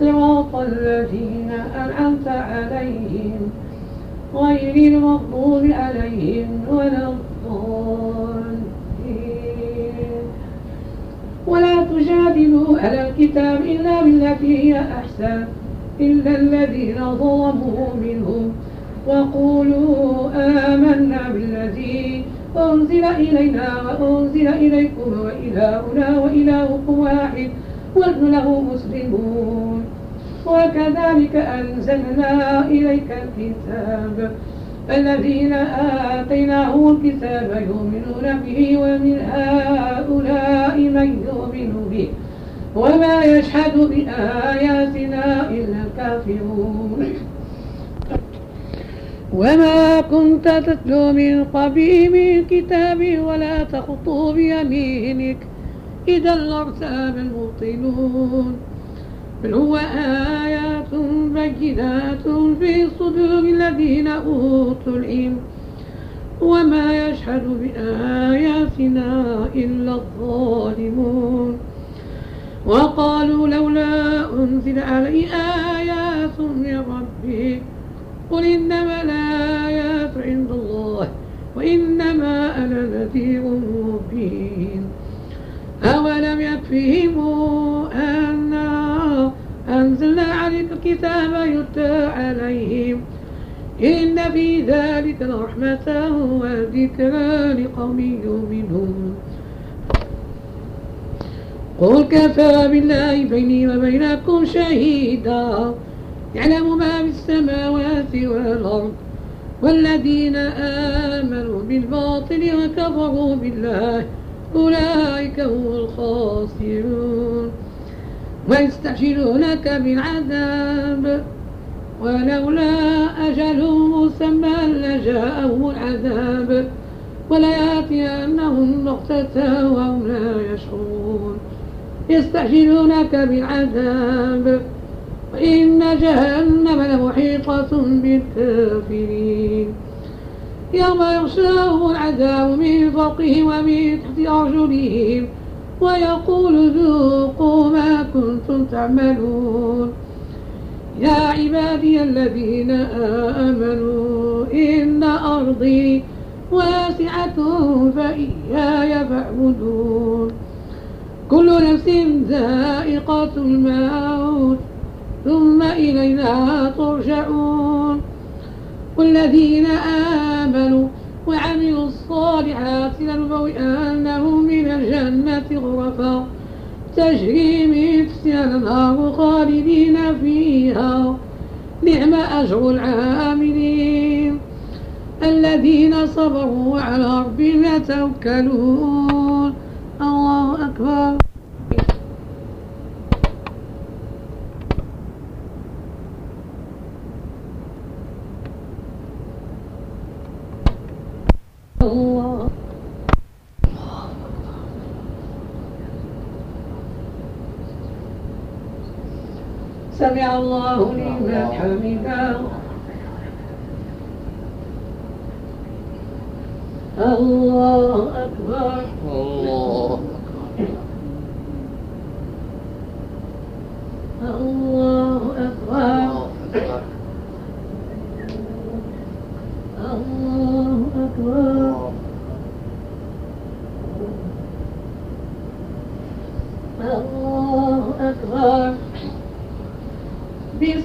صراط الذين أنعمت عليهم غير المغضوب عليهم ولا الضالين. ولا تجادلوا على الكتاب إلا بالتي هي أحسن إلا الذين ظلموا منهم وقولوا آمنا بالذي أنزل إلينا وأنزل إليكم وإلهنا وإلهكم واحد ونحن له مسلمون وكذلك أنزلنا إليك الكتاب. الذين آتيناهم الكتاب يؤمنون به ومن هؤلاء من يؤمن به وما يشهد بآياتنا إلا الكافرون. وما كنت تتلو من قبل من كتاب ولا تخطو بيمينك. إذا لارتاب المبطلون. بل هو آيات بينات في صدور الذين أوتوا العلم. وما يشهد بآياتنا إلا الظالمون. وقالوا لولا أنزل علي آيات من ربي قل إنما الآيات عند الله وإنما أنا نذير مبين. أولم يكفهم أنا أنزلنا عليك الكتاب يتلى عليهم. إن في ذلك لرحمة وذكرى لقوم يؤمنون. قل كفى بالله بيني وبينكم شهيدا. يعلم ما في السماوات والأرض والذين آمنوا بالباطل وكفروا بالله. أولئك هم الخاسرون. ويستعجلونك بالعذاب ولولا أجل مسمى لجاءهم العذاب. ولياتينهم بغتة وهم لا يشعرون. يستعجلونك بالعذاب وإن جهنم لمحيطة بالكافرين. يوم يغشاهم العذاب من فوقهم ومن تحت أرجلهم. ويقول ذوقوا ما كنتم تعملون. يا عبادي الذين آمنوا إن أرضي واسعة فإياي فاعبدون. كل نفس ذائقة الموت ثم إلينا ترجعون. والذين آمنوا وعملوا الصالحات لنبوئنهم من الجنة غرفا. تجري من تحتها الأنهار خالدين فيها. نعم أجر العاملين الذين صبروا وعلى ربهم يتوكلون. الله أكبر الله سمع الله لمن حمده. الله أكبر. الله الله أكبر. الله أكبر. الله أكبر.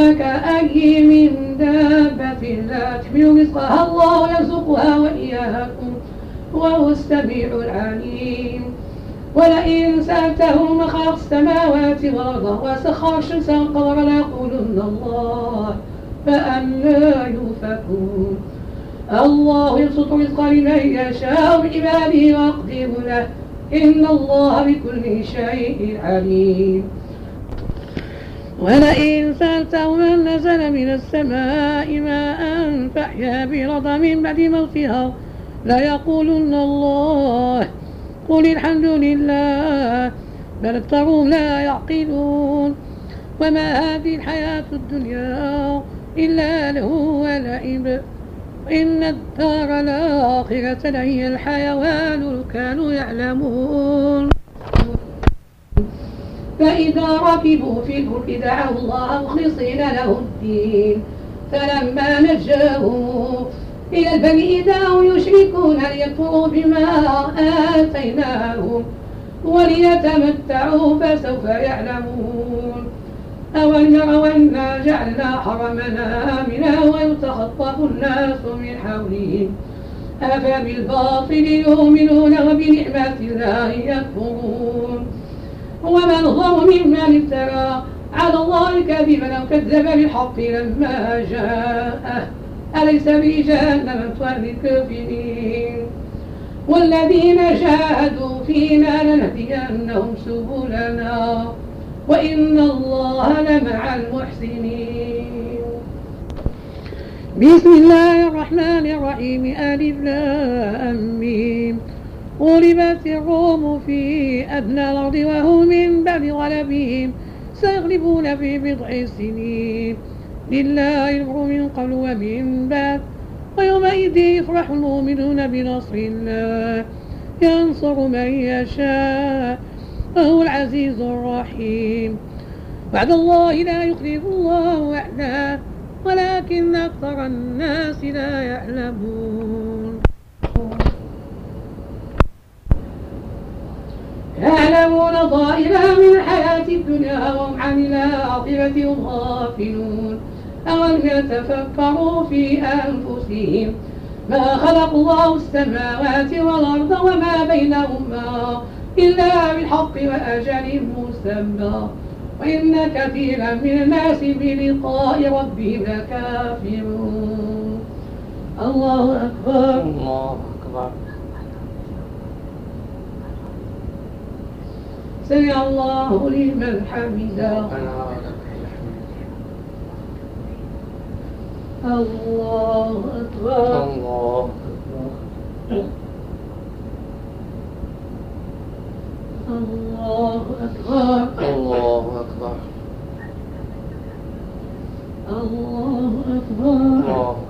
وكأي من دابة لا تحمل رزقها. الله يرزقها وإياكم وهو السميع العليم. ولئن سألتهم من خلق السماوات والأرض وسخر الشمس والقمر ليقولن الله فأنا يؤفكون. الله يبسط رزق لمن يشاء من عباده ويقدر له. إن الله بكل شيء عليم. ولئن سألته من نزل من السماء ماء فأحيا بالأرض من بعد موتها ليقولن الله قل الحمد لله بل أكثرهم لا يعقلون. وما هذه الحياة الدنيا إلا له ولعب إن الدار الآخرة لهي الحيوان كانوا يعلمون. فإذا ركبوا في الفلك دعوا الله مخلصين له الدين. فلما نجاهم إلى البر إذا هم يشركون ليكفروا بما آتيناهم وليتمتعوا فسوف يعلمون. أولم يروا أنا جعلنا حرمنا آمنا ويتخطف الناس من حولهم. أفبالباطل يؤمنون وبنعمة الله يكفرون. ومن ظلم ممن افترى على الله كذبا أو كذب بالحق لما جاءه. أليس في جهنم مثوى للكافرين والذين جاهدوا فينا لنهدينهم سبلنا. وإن الله لمع المحسنين. بسم الله الرحمن الرحيم. ألف لام غلبت الروم في أدنى الأرض وهم من بعد غلبهم سيغلبون في بضع سنين. لله الأمر من قبل ومن بعد ويومئذ يفرح المؤمنون بنصر الله ينصر من يشاء وهو العزيز الرحيم. بعد الله لا يخلف الله وعده ولكن أكثر الناس لا يعلمون. يعلمون ظاهرا من الحياة الدنيا وهم عن الآخرة غافلون. أولم يتفكروا في أنفسهم ما خلق الله السماوات والأرض وما بينهما إلا بالحق وأجل مسمى. وإن كثيرا من الناس بلقاء ربهم لكافرون. الله أكبر. الله أكبر. سمع الله لمن حمده. الله أكبر. الله الله أكبر. الله أكبر. الله أكبر. الله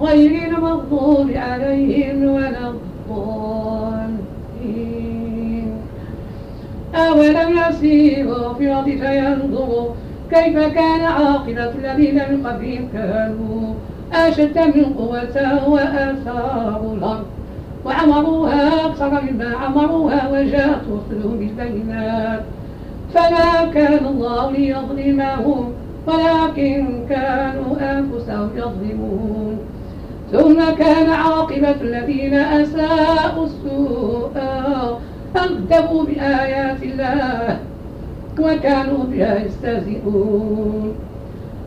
غير المغضوب عليهم ولا الضالين. أولم يسيروا في الأرض فينظروا كيف كان عاقبة الذين من قبلهم؟ كانوا أشد من قوة وآثاروا الأرض. وعمروها أكثر مما عمروها وجاءت رسلهم بالبينات. فما كان الله ليظلمهم ولكن كانوا أنفسهم يظلمون. ثم كان عاقبة الذين أساءوا السوء أن بآيات الله وكانوا بها يستهزئون.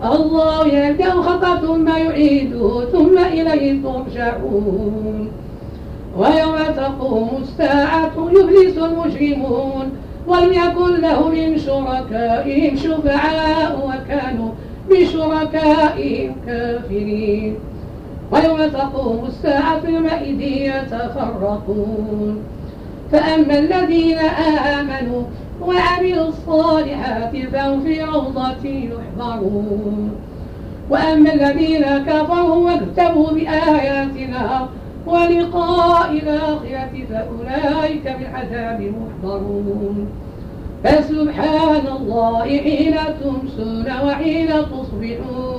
الله يبدأ خلقه ثم يعيده ثم إليه ترجعون ويوم تقوم الساعة يبلس المجرمون ولم يكن له من شركائهم شفعاء وكانوا بشركائهم كافرين. ويوم تقوم الساعة يومئذ يتفرقون. فأما الذين آمنوا وعملوا الصالحات فهم في روضة يحضرون. وأما الذين كفروا واكتبوا بآياتنا ولقاء الآخرة فأولئك بالعذاب محضرون. فسبحان الله حين تمسون وحين تصبحون.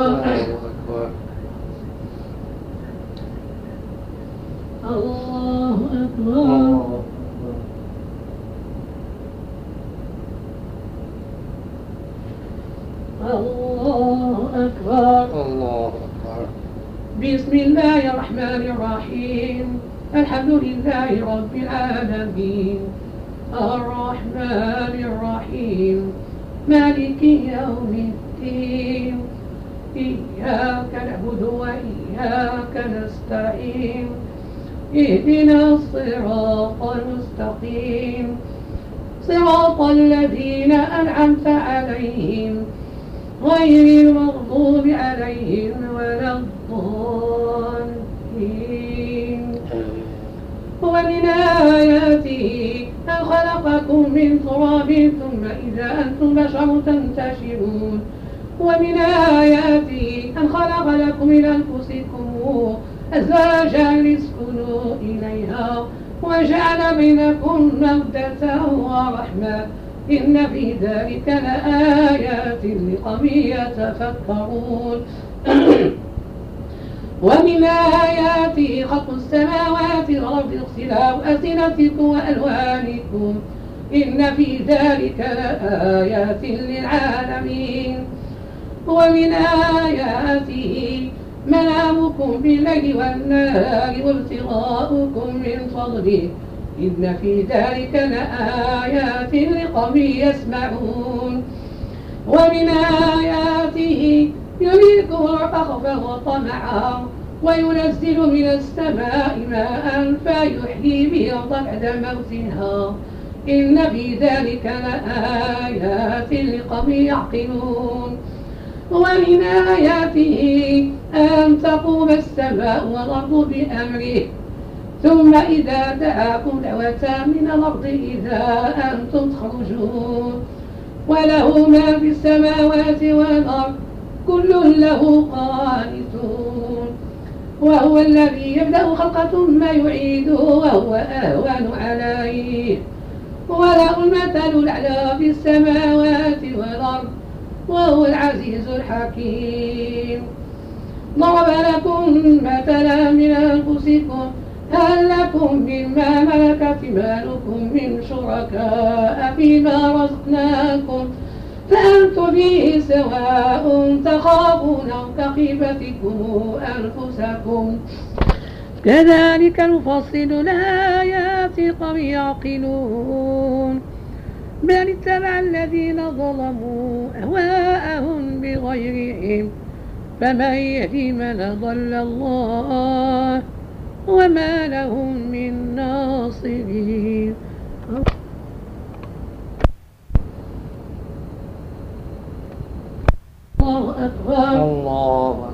من تراب ثم إذا أنتم بشر تنتشرون. ومن آياته أن خلق لكم من أنفسكم أزواجا لتسكنوا إليها وجعل بينكم مودة ورحمة. إن في ذلك لآيات لقوم يتفكرون. ومن آياته خلق السماوات والأرض اختلاف ألسنتكم وألوانكم. إن في ذلك لآيات للعالمين. ومن آياته منامكم بالليل والنهار وابتغاؤكم من فضله. إن في ذلك لآيات لقوم يسمعون. ومن آياته يريكم رخفا وطمعا وينزل من السماء ماء فيحيي به بعد موتها. إن في ذلك لآيات لقوم يعقلون. ومن آياته أن تقوم السماء والأرض بأمره ثم إذا دعاكم دعوة من الأرض إذا أنتم تخرجون. وله ما في السماوات والأرض كل له قانتون. وهو الذي يبدأ خلقه ثم يعيده وهو أهون عليه. وله المثل الأعلى في السماوات والأرض وهو العزيز الحكيم. ضرب لكم مثلا من أنفسكم هل لكم مما ملكت مالكم من شركاء فيما رزقناكم؟ فأنتم فيه سواء تخافون كخيفتكم أنفسكم. كذلك نفصل الآيات قوم يعقلون. بل اتبع الذين ظلموا أهواءهم بغير علم فمن يهدي من ضل الله وما لهم من ناصرين. الله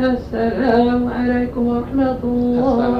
السلام عليكم ورحمة الله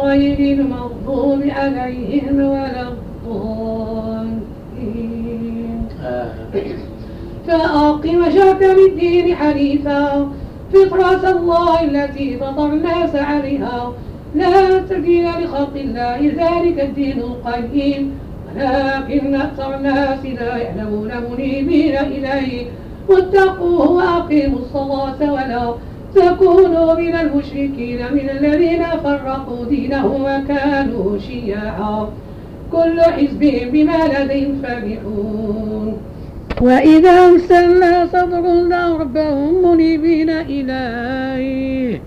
غير المغضوب عليهم ولا الضالين. فأقم وجهك للدين حنيفا. فطرة الله التي فطر الناس عليها. لا تبديل لخلق الله ذلك الدين القيم ولكن أكثر الناس لا يعلمون منيبين إليه. واتقوه وأقيموا الصلاة ولا تكونوا من المشركين من الذين فرقوا دينهم وكانوا شيعا. كل حزب بما لديهم فرحون. وإذا أرسلنا صدرنا ربهم منيبين إليه.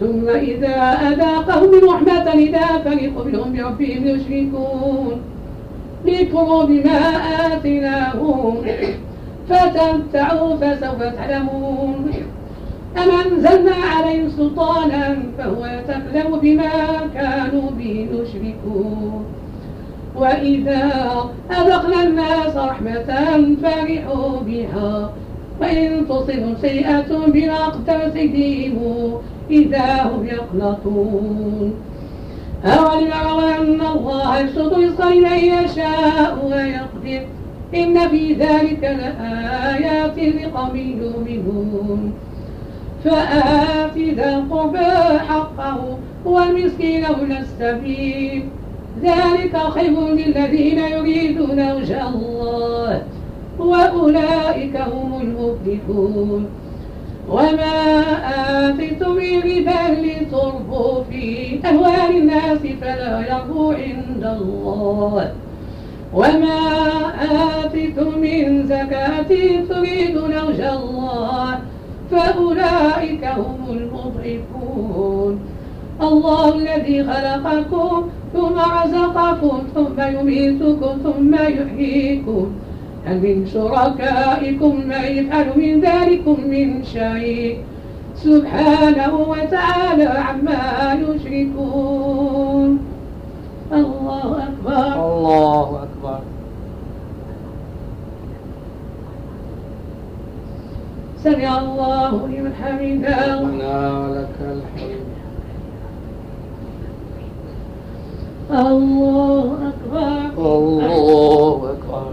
ثم إذا أذاقهم رحمة إذا فريق منهم بربهم يشركون. ليكفروا بما آتيناهم. فتمتعوا فسوف تعلمون. أم أنزلنا عليهم سلطانا فهو يتكلم بما كانوا به يشركون. وإذا أذقنا الناس رحمة فرحوا بها. وإن تصبهم سيئة بما أيديهم إذا هم يقنطون. أولم يروا أن الله يبسط رزقا لمن يشاء ويقدر؟ إن في ذلك لآيات لقوم يؤمنون. فآت ذا القربى حقه والمسكين وابن السبيل. ذلك خير للذين يريدون وجه الله وأولئك هم المفلحون. وما آتيتم من ربا لتربوا في أموال الناس فلا يربو عند الله. وما آتيتم من زكاة تريدون وجه الله. فأولئك هم المضعفون. الله الذي خلقكم ثم رزقكم ثم يميتكم ثم يحييكم. هل من شركائكم من يفعل من ذلكم من شيء؟ سبحانه وتعالى عما يشركون. الله أكبر. الله أكبر. سمع الله لمن حمده. ربنا ولك الحمد. الله أكبر. الله أكبر.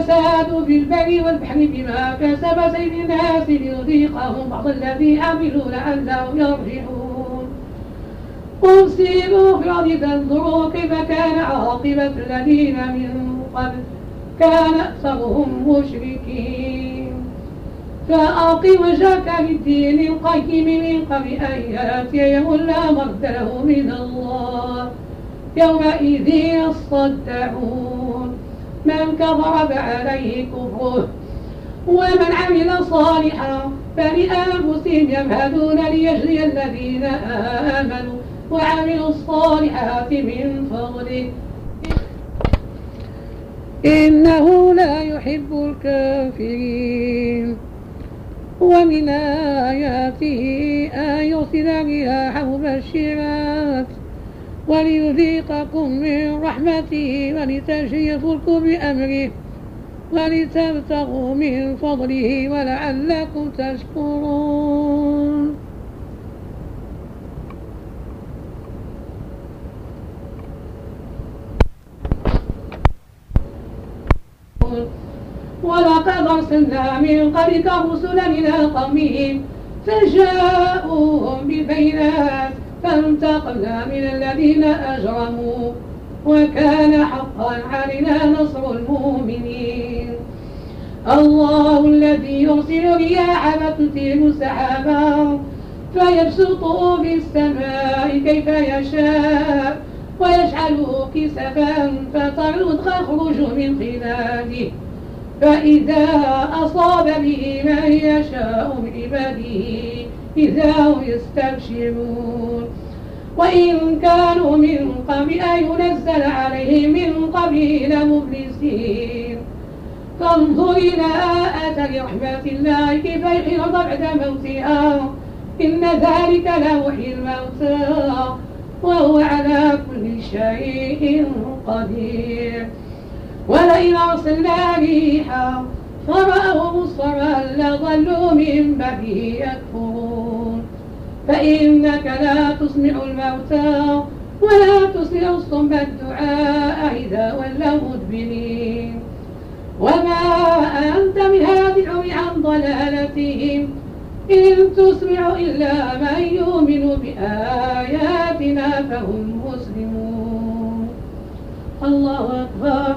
الفساد في البر والبحر بما كسب سيد الناس ليذيقهم بعض الذي عملوا لعلهم يرجعون. قل سيروا في الأرض تنظروا كيف كان عاقبة الذين من قبل كان أكثرهم مشركين. فأقم وجهك للدين القيم من قبل أن يأتي يوم لا مرد له من الله يومئذ يصدعون. من كفر فعليه كفره ومن عمل صالحا فلأنفسهم يمهدون ليجزي الذين آمنوا وعملوا الصالحات من فضله. إنه لا يحب الكافرين. ومن آياته أن يرسل الرياح مبشرات. وليذيقكم من رحمته ولتجري الفلك بأمره ولتبتغوا من فضله ولعلكم تشكرون. ولقد أرسلنا من قبلك رسلا إلى قومهم فجاءوهم بالبينات فانتقمنا من الذين أجرموا وكان حقا علينا نصر المؤمنين. الله الذي يرسل الرياح فتثير سحابا فيبسطه في السماء كيف يشاء ويجعله كسفا فترى تخرج من خلاله فإذا أصاب به من يشاء من عباده إذا هم يستبشرون. وإن كانوا من قبل أن ينزل عليهم من قبل لمبلسين. فانظر إلى آثر رحمة الله كيف الأرض بعد موتها. إن ذلك لوحي الموتى وهو على كل شيء قدير. ولئن أرسلنا ريحا فرأوا مصرا لظلوا من بعده يكفرون. فإنك لا تسمع الموتى ولا تسمع الصم الدعاء إذا ولوا مدبرين. وما أنت بهاد العمي عن ضلالتهم إن تسمع إلا من يؤمن بآياتنا فهم مسلمون. الله أكبر.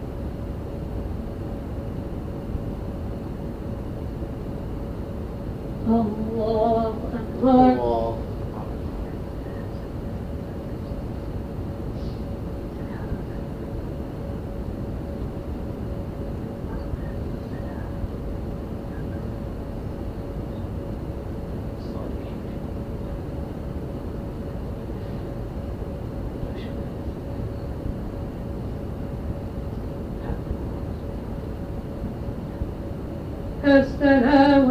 الله أكبر الله السلام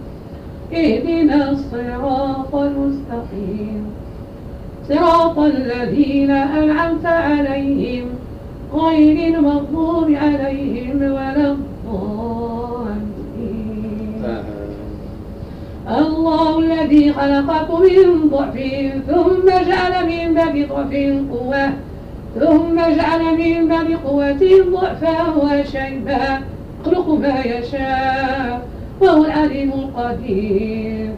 اهدنا الصراط المستقيم. صراط الذين أنعمت عليهم غير المغضوب عليهم ولا الضالين. الله الذي خلقكم من ضعف ثم جعل من بعد ضعف قوة ثم جعل من بعد قوة ضعفا وشيبا. يخلق ما يشاء وهو العليم القدير.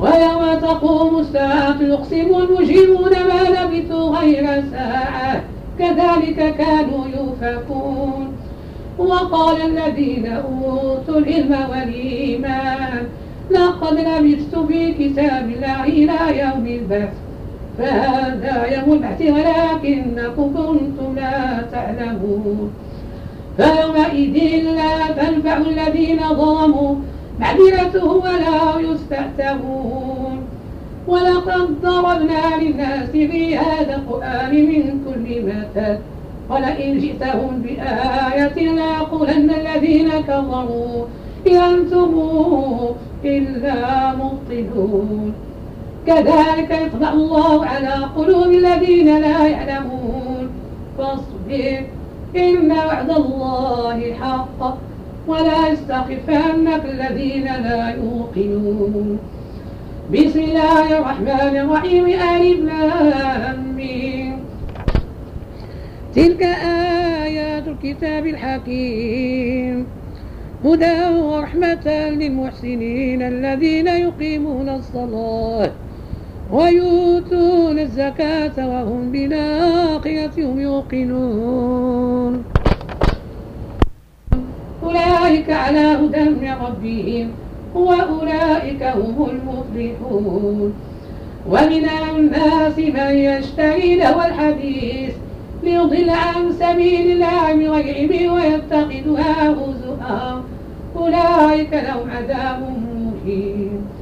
ويوم تقوم الساعة يقسم المجرمون ما لبثوا غير ساعة. كذلك كانوا يؤفكون وقال الذين أوتوا العلم والإيمان لقد لبثت في كتاب الله إلى يوم البعث. فهذا يوم البعث ولكنكم كنتم لا تعلمون. فيومئذ لا تنفع الذين ظلموا معذرته ولا يستعتبون ولقد ضربنا للناس في هذا القرآن من كل مثل ولئن جئتهم بآية ليقولن الذين كفروا إن أنتم إلا مبطلون. كذلك يطبع الله على قلوب الذين لا يعلمون. فاصبر إن وعد الله حق ولا يستخفنك الذين لا يوقنون. بسم الله الرحمن الرحيم ألف تلك آيات الكتاب الحكيم. هدى ورحمة للمحسنين الذين يقيمون الصلاة. ويؤتون الزكاة وهم بالآخرة هم يوقنون. أولئك على هدى من ربهم وأولئك هم المفلحون. ومن الناس من يشتري له الحديث ليضل عن سبيل الله بغير علم ويتخذها هزؤا. أولئك لهم عذاب مهين.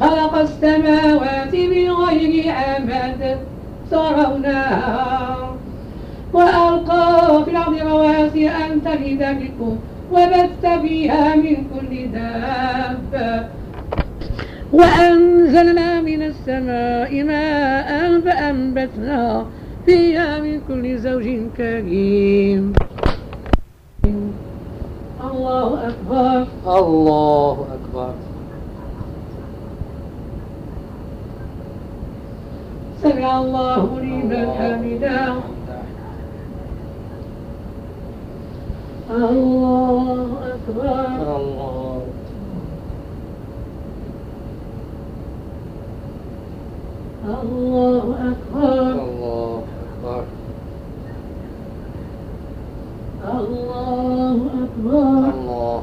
خلق السماوات بغير عمد ترونها وألقى في الأرض رواسي أن تمد بكم وبث فيها من كل دابة. وأنزلنا من السماء ماء فأنبتنا فيها من كل زوج كريم. الله أكبر. الله أكبر الله لمن حمده الله أكبر. الله الله أكبر. الله أكبر. الله أكبر. الله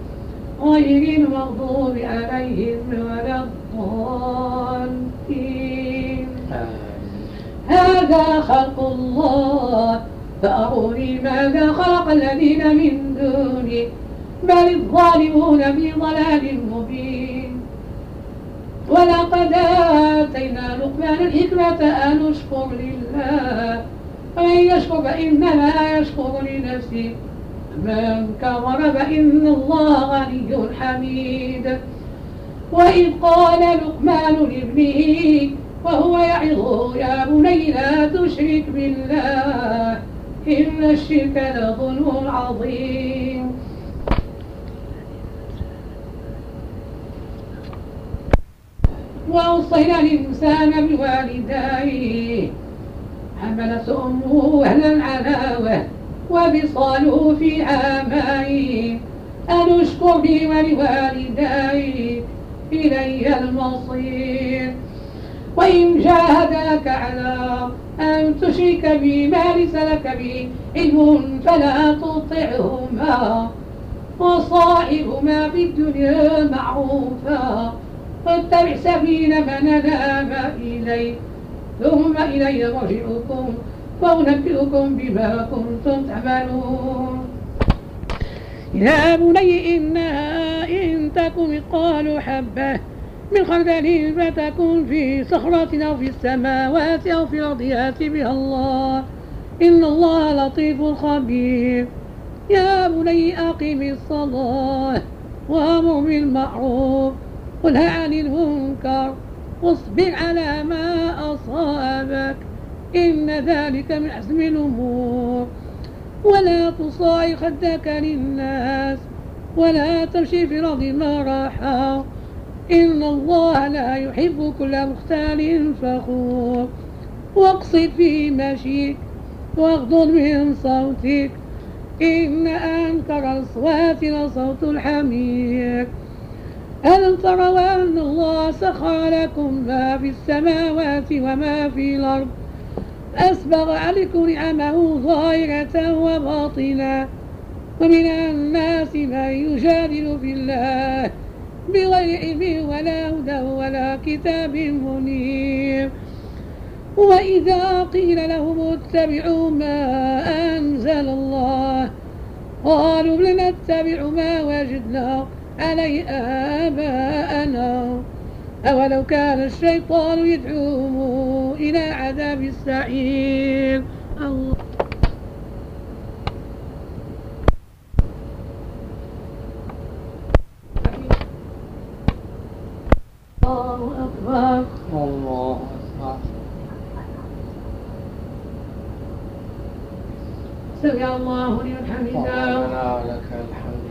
غير المغضوب عليهم ولا الضالين. هذا خلق الله فأروني ماذا خلق الذين من دونه بل الظالمون في ضلال مبين. ولقد آتينا لقمان الحكمة أن اشكر لله ومن يشكر فإنما يشكر لنفسه. من كفر فإن الله غني حميد. وإذ قال لقمان لابنه وهو يعظه يا بني لا تشرك بالله إن الشرك لظلم عظيم. ووصينا الإنسان بوالديه حملت أمه وهنا على وهن. وبصاله في عامين أن اشكر لي ولوالديك إلي المصير. وإن جاهداك على أن تشرك بي ما ليس لك به علم فلا تطعهما. وصاحبهما في الدنيا معروفا. واتبع سبيل من نام إلي. ثم إلي مرجعكم وأنبئكم بما كنتم تعملون. يا بني إنها إن تكن مثقال حبة من خردل فتكن في صخرة أو في السماوات أو في الأرض يأتي بها الله. إن الله لطيف خبير. يا بني أقم الصلاة وأمر بالمعروف ونهى عن المنكر واصبر على ما أصابك. إن ذلك من عزم الأمور. ولا تصاع خدك للناس ولا تمشي في الأرض مرحا إن الله لا يحب كل مختال فخور. واقصد في مشيك واغضض من صوتك. إن أنكر الأصوات لصوت الحمير. ألم تروا أن الله سخر لكم ما في السماوات وما في الأرض؟ أسبغ عليكم نعمه ظاهرة وباطنة ومن الناس من يجادل في الله بغير علم ولا هدى ولا كتاب منير. وإذا قيل لهم اتبعوا ما أنزل الله قالوا لنتبع ما وجدنا عليه آباءنا. أولو كان الشيطان يدعوهم إلى عذاب السعير. الله. أكبر. الله أكبر. سمع الله لمن حمده. ربنا ولك الحمد.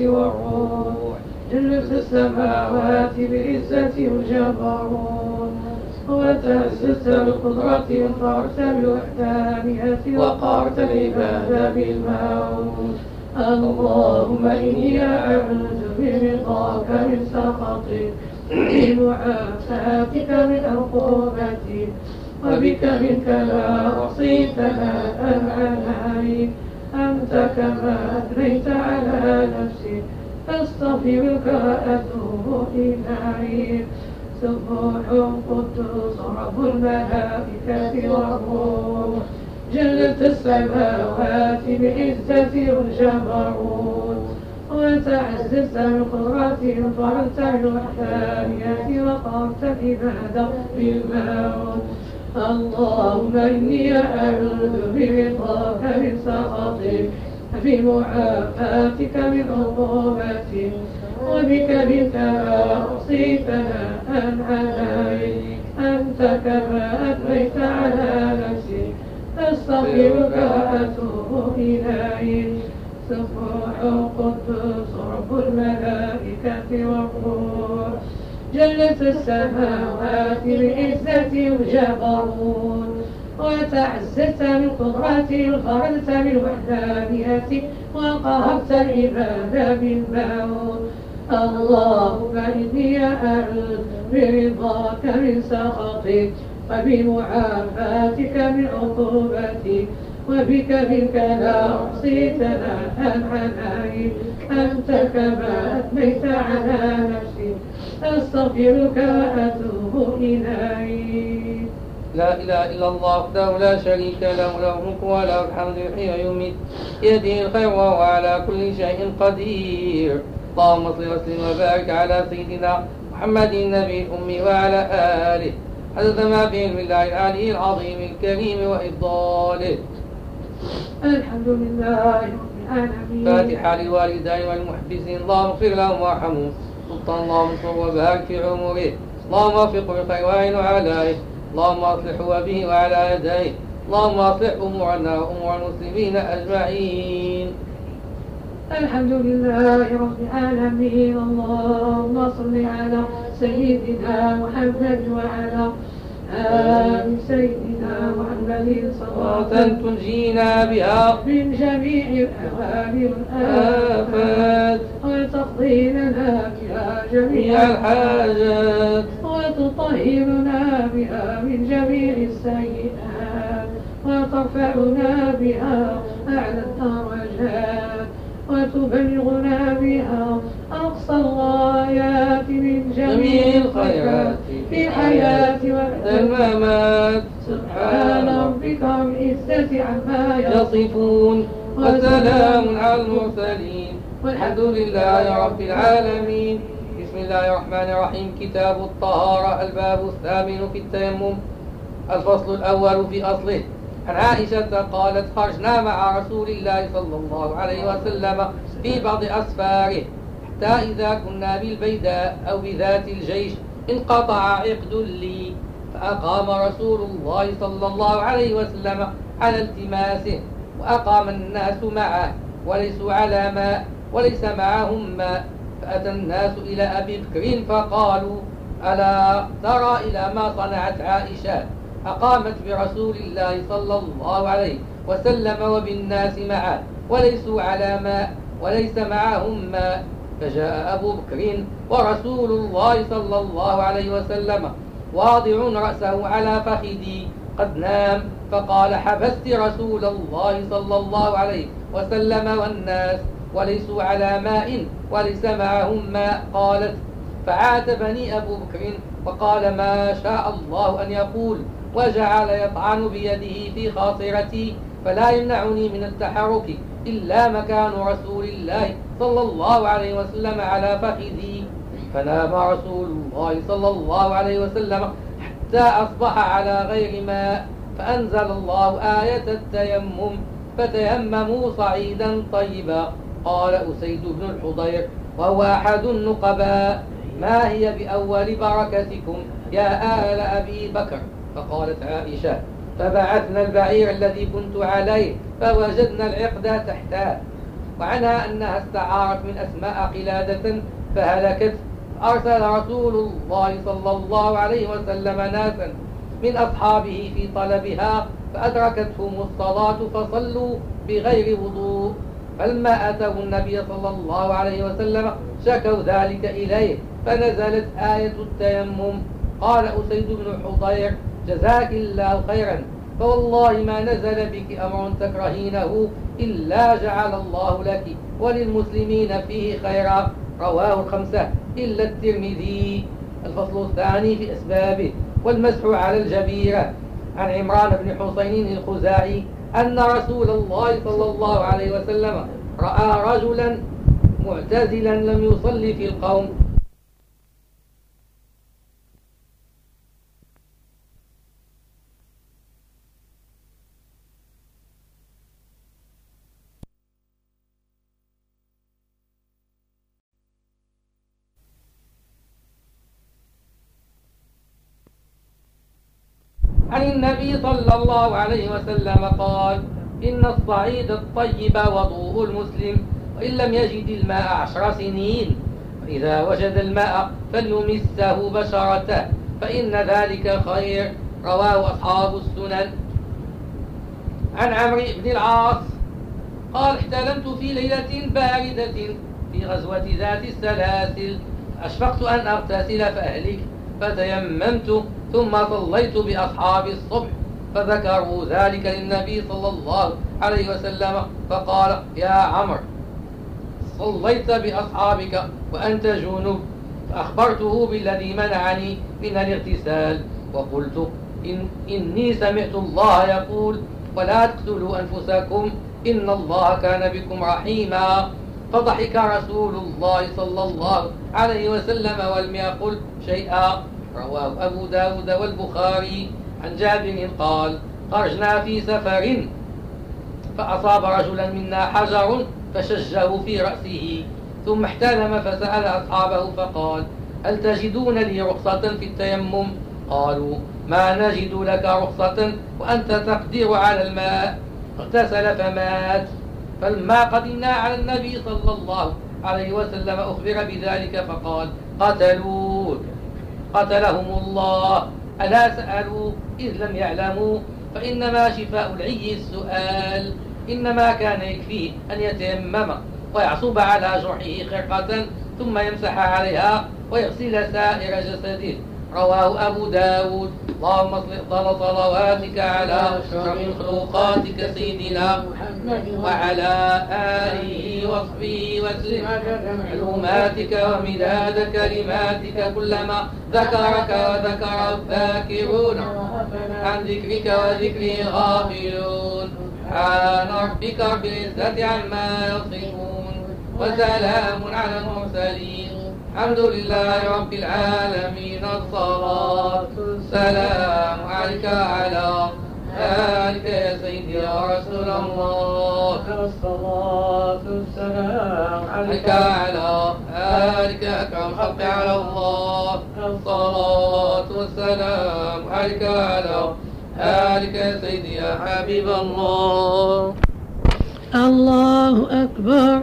والروح السماوات بعزة الجبروت وتأسست القدرة وانفرت بالوحدانية وقارت العباد بالموت اللهم إني أعوذ برضاك من سخطك بمعافاتك من عقوبتك وبك منك لا أحصي ثناء عليك أنت كما أدريت على نفسي أصطفي بك أتوب إلى عين سبوح قدوس رب الملائكة والروح. جلت السماوات بعزة الجبروت وتعززت عززت بالقدرة وفعلت بالوحدانية وقرت عبادك بالموت. اللهم إني أعوذ برضاك من سخطك في معافاتك من عقوبتي وبك بك أحصي ثناء عليك أنت كما أثنيت على نفسي أستغفرك وأتوب إليك. سبح قدس رب الملائكة والروح. جلت السماوات بعزة وجبروت وتعززت من قدرتي وخرجت من وحدانيتي وقهرت العباد بالموت. اللهم إني أعوذ برضاك من سخطك وبمعافاتك من عقوبتك وبك منك لا أحصي ثناء عليك أنت كما أثنيت على نفسي أستغفرك وأتوب إليك. لا إله إلا الله وحده لا شريك له له الملك وله الحمد يحيي ويميت. بيده الخير وهو على كل شيء قدير. اللهم صل وسلم وبارك على سيدنا محمد النبي الأمي وعلى آله. عدد ما في علم الله العلي العظيم الكريم وإفضاله. الحمد لله رب العالمين. فاتحة للوالدين والمحبسين. اللهم اغفر لهم وارحمهم. اللهم صل وبارك في عمره. اللهم وفقه وعين عليه اللهم اصلحه به وعلى يديه. اللهم اصلح امورنا وامور المسلمين أجمعين. الحمد لله رب العالمين. اللهم صل على سيدنا محمد وعلى آل سيدنا محمد صلاة تنجينا بها. من جميع الأهوال آفات. والآفات وتقضي لنا بها جميع الحاجات. وتطهرنا بها من جميع السيئات. وترفعنا بها أعلى الدرجات. وتبلغنا بها. أقصى الغايات من جميع الخيرات في حياة وبعد الممات سبحان ربك رب العزة عما يصفون يصفون وسلام على المرسلين. والحمد لله رب العالمين. بسم الله الرحمن الرحيم. كتاب الطهارة الباب الثامن في التيمم. الفصل الأول في أصله. عن عائشة قالت خرجنا مع رسول الله صلى الله عليه وسلم في بعض أسفاره حتى إذا كنا بالبيداء أو بذات الجيش انقطع عقد لي فأقام رسول الله صلى الله عليه وسلم على التماسه وأقام الناس معه وليسوا على ماء وليس معهم ماء فأتى الناس إلى أبي بكر فقالوا ألا ترى إلى ما صنعت عائشة؟ أقامت برسول الله صلى الله عليه وسلم وبالناس معه وليسوا على ماء وليس معهم ماء فجاء أبو بكر ورسول الله صلى الله عليه وسلم واضع رأسه على فخذي. قد نام فقال حبست رسول الله صلى الله عليه وسلم والناس وليسوا على ماء وليس معهم ماء قالت فعاتبني أبو بكر وقال ما شاء الله أن يقول وجعل يطعن بيده في خاصرتي فلا يمنعني من التحرك إلا مكان رسول الله صلى الله عليه وسلم على فخذي. فنام رسول الله صلى الله عليه وسلم حتى أصبح على غير ماء فأنزل الله آية التيمم فتيمموا صعيدا طيبا. قال أسيد بن الحضير وهو أحد النقباء. ما هي بأول بركتكم يا آل أبي بكر؟ فقالت عائشة فبعثنا البعير الذي كنت عليه فوجدنا العقد تحته وعنها أنها استعارت من أسماء قلادة فهلكت. أرسل رسول الله صلى الله عليه وسلم ناسا من أصحابه في طلبها فأدركتهم الصلاة فصلوا بغير وضوء. فلما أتوا النبي صلى الله عليه وسلم شكوا ذلك إليه فنزلت آية التيمم. قال أسيد بن حضير جزاك الله خيرا. فوالله ما نزل بك أمر تكرهينه إلا جعل الله لك وللمسلمين فيه خيرا. رواه الخمسة إلا الترمذي. الفصل الثاني في أسبابه. والمسح على الجبيرة. عن عمران بن حسين الخزاعي أن رسول الله صلى الله عليه وسلم رأى رجلا معتزلا لم يصلي في القوم. عن النبي صلى الله عليه وسلم قال إن الصعيد الطيب وضوء المسلم. وإن لم يجد الماء عشر سنين. فإذا وجد الماء فليمسه بشرته. فإن ذلك خير. رواه أصحاب السنن. عن عمرو بن العاص قال احتلمت في ليلة باردة في غزوة ذات السلاسل. أشفقت أن أغتسل فأهلك. فتيممت ثم صليت بأصحابي الصبح فذكروا ذلك للنبي صلى الله عليه وسلم فقال يا عمرو صليت بأصحابك وأنت جنوب فأخبرته بالذي منعني من الاغتسال وقلت إن إني سمعت الله يقول ولا تقتلوا أنفسكم إن الله كان بكم رحيما. فضحك رسول الله صلى الله عليه وسلم ولم يقل شيئا. رواه أبو داود والبخاري عن جابر قال خرجنا في سفر فأصاب رجلا منا حجر فشجه في رأسه ثم احتلم فسأل أصحابه فقال هل تجدون لي رخصة في التيمم؟ قالوا ما نجد لك رخصة وأنت تقدر على الماء. اغتسل فمات. فلما قدمنا على النبي صلى الله عليه وسلم أخبر بذلك فقال قتلوك. قتلهم الله. ألا سألوا؟ إذ لم يعلموا. فإنما شفاء العي السؤال. إنما كان يكفيه أن يتيمم ويعصب على جرحه خرقة ثم يمسح عليها ويغسل سائر جسده. رواه أبو داود. اللهم صل صلواتك على من خلقاتك سيدنا محمد وعلى آله وصحبه وسلم. معلوماتك ومداد كلماتك كلما ذكرك وذكر الذاكرون. عن ذكرك وذكره غافلون سبحان ربك رب العزة عما يصفون. وسلام على المرسلين. الحمد لله رب العالمين الصلاة والسلام عليك على آلك يا سيدي يا رسول الله. الصلاة والسلام عليك. على آلك أكرم خلق على الله. الصلاة والسلام عليك على آلك يا سيدي يا حبيب الله. الله أكبر.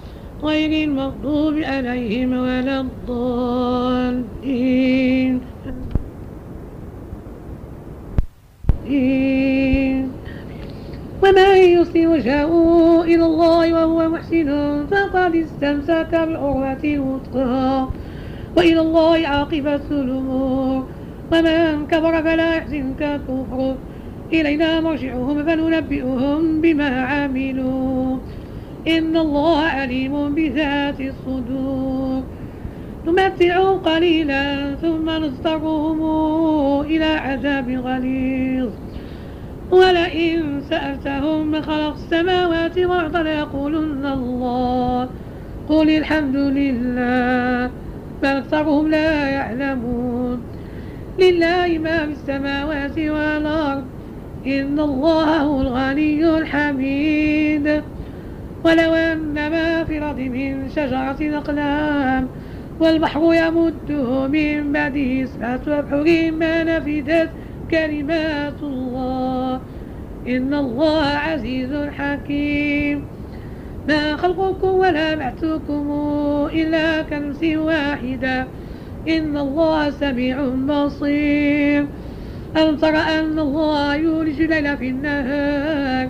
غير المغضوب عليهم ولا الضالين. ومن يسلم وجهه إلى الله وهو محسن فقد استمسك بالعروة الوثقى. وإلى الله عاقبة الأمور. ومن كفر فلا يحزنك كفره إلينا مرجعهم فننبئهم بما عملوا. إن الله عليم بذات الصدور. نمتعهم قليلا ثم نضطرهم إلى عذاب غليظ. ولئن سألتهم من خلق السماوات والأرض ليقولن الله قل الحمد لله بل أكثرهم لا يعلمون. لله ما في السماوات والأرض إن الله هو الغني الحميد ولو أن ما في الأرض من شجرة أقلام والبحر يمده من بعده سبعة أبحر ما نفدت كلمات الله. إن الله عزيز حكيم. ما خلقكم ولا بعثكم إلا كنفس واحدة. إن الله سميع بصير. ألم تر أن الله يولج الليل في النهار؟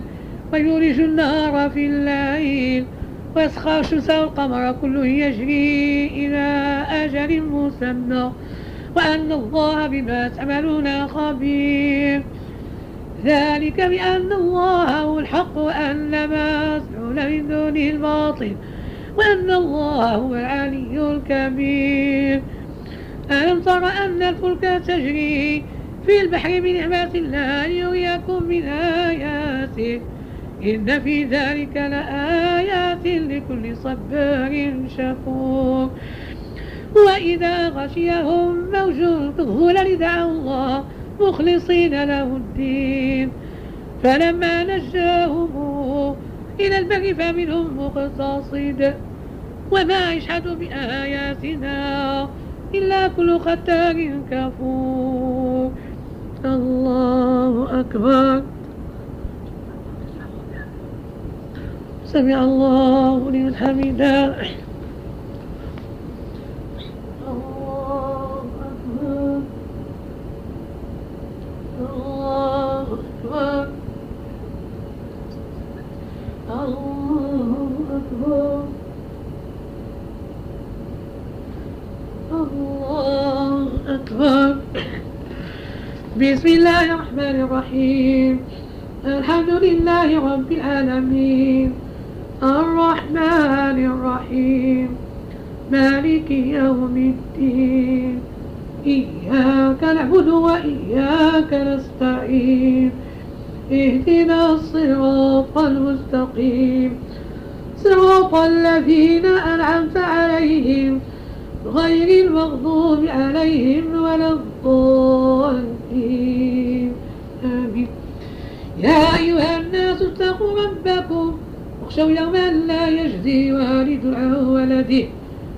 ويولج النهار في الليل ويسخر الشمس والقمر كل يجري إلى أجل مسمى وأن الله بما تعملون خبير. ذلك بأن الله هو الحق وأن ما تدعون من دونه الباطل وأن الله هو العلي الكبير. ألم تر أن الفلك تجري في البحر بنعمة الله ليريكم من آياته؟ إن في ذلك لآيات لكل صبار شكور. وإذا غشيهم موج كالظلل دعوا الله مخلصين له الدين. فلما نجاهم إلى البر فمنهم مقتصد. وما يشهد بآياتنا إلا كل ختار كفور. الله أكبر. سمع الله لمن حمده. بسم الله الرحمن الرحيم. الحمد لله رب العالمين. الرحمن الرحيم. مالك يوم الدين. إياك نعبد وإياك نستعين. اهدنا الصراط المستقيم. صراط الذين أنعمت عليهم غير المغضوب عليهم ولا الضالين. آمين. يا أيها الناس اتقوا ربكم. واخشوا يوما لا يجزي والد عن ولده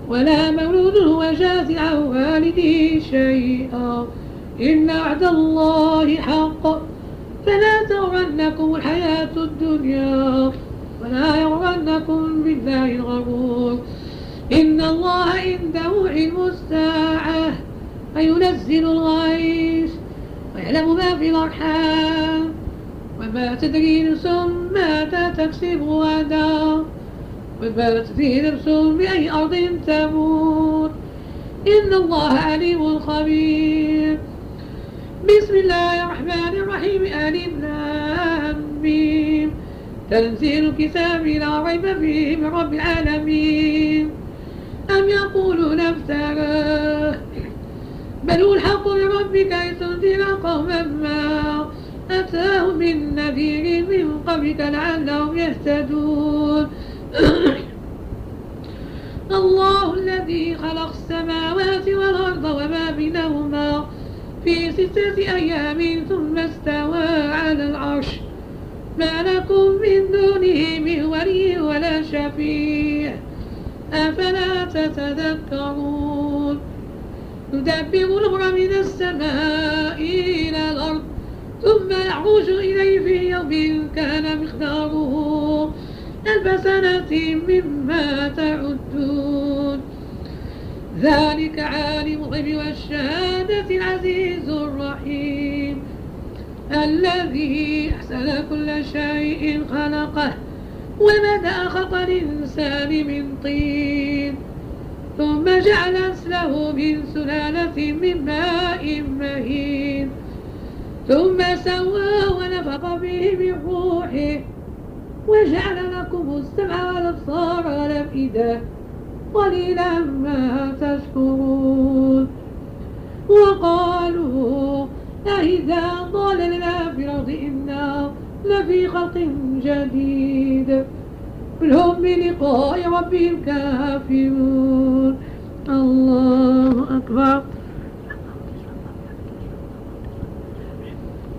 ولا مولود هو جاز عن والده شيئا. إن وعد الله حق فلا تغرنكم الحياة الدنيا ولا يغرنكم بالله الغرور. إن الله عنده علم الساعة وينزل الغيث ويعلم ما في الأرحام. وما تدري نفس ماذا تكسب غدا. وما تدري نفس بأي أرض تموت. إن الله عليم خبير. بسم الله الرحمن الرحيم. ألف لام تنزيل الكتاب لا ريب فيه من رب العالمين. أم يقولون افتراه. بل هو الحق من ربك لتنذر قوما ما أتاهم من نذير من قبلك لعلهم يهتدون. الله الذي خلق السماوات والأرض وما بينهما في ستة أيام ثم استوى على العرش. ما لكم من دونه من ولي ولا شفيع. أفلا تتذكرون؟ يدبر الأمر من السماء إلى الأرض. ثم يعرج إليه في يوم كان مقداره ألف سنة مما تعدون. ذلك عالم الغيب والشهادة العزيز الرحيم. الذي أحسن كل شيء خلقه وبدأ خلق الإنسان من طين. ثم جعل نسله من سلالة من ماء مهين. ثم سواه ونفخ فيه من روحه وجعل لكم السمع والأبصار والأفئدة قليلا ما تشكرون. وقالوا أئذا ضللنا في الأرض إنا لفي خلق جديد. بل هم بلقاء ربهم كافرون. الله أكبر.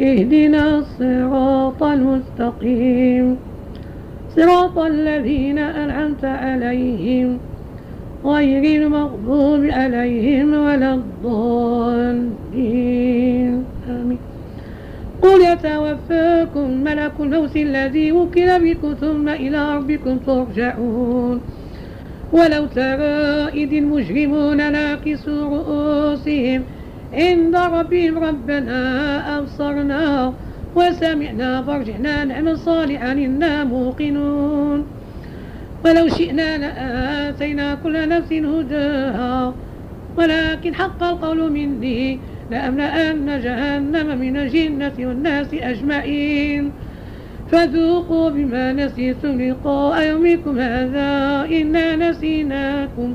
اهدنا الصراط المستقيم. صراط الذين أنعمت عليهم غير المغضوب عليهم ولا الضالين. آمين. قل يتوفاكم ملك الموت الذي وكل بكم ثم إلى ربكم ترجعون. ولو ترى إذ المجرمون ناكسوا رؤوسهم عند ربهم ربنا أبصرنا وسمعنا فارجعنا نعمل صالحا إنا موقنون. ولو شئنا لآتينا كل نفس هداها ولكن حق القول مني لأملأن جهنم من الجنة والناس أجمعين. فذوقوا بما نسيتم لقاء يومكم هذا إنا نسيناكم.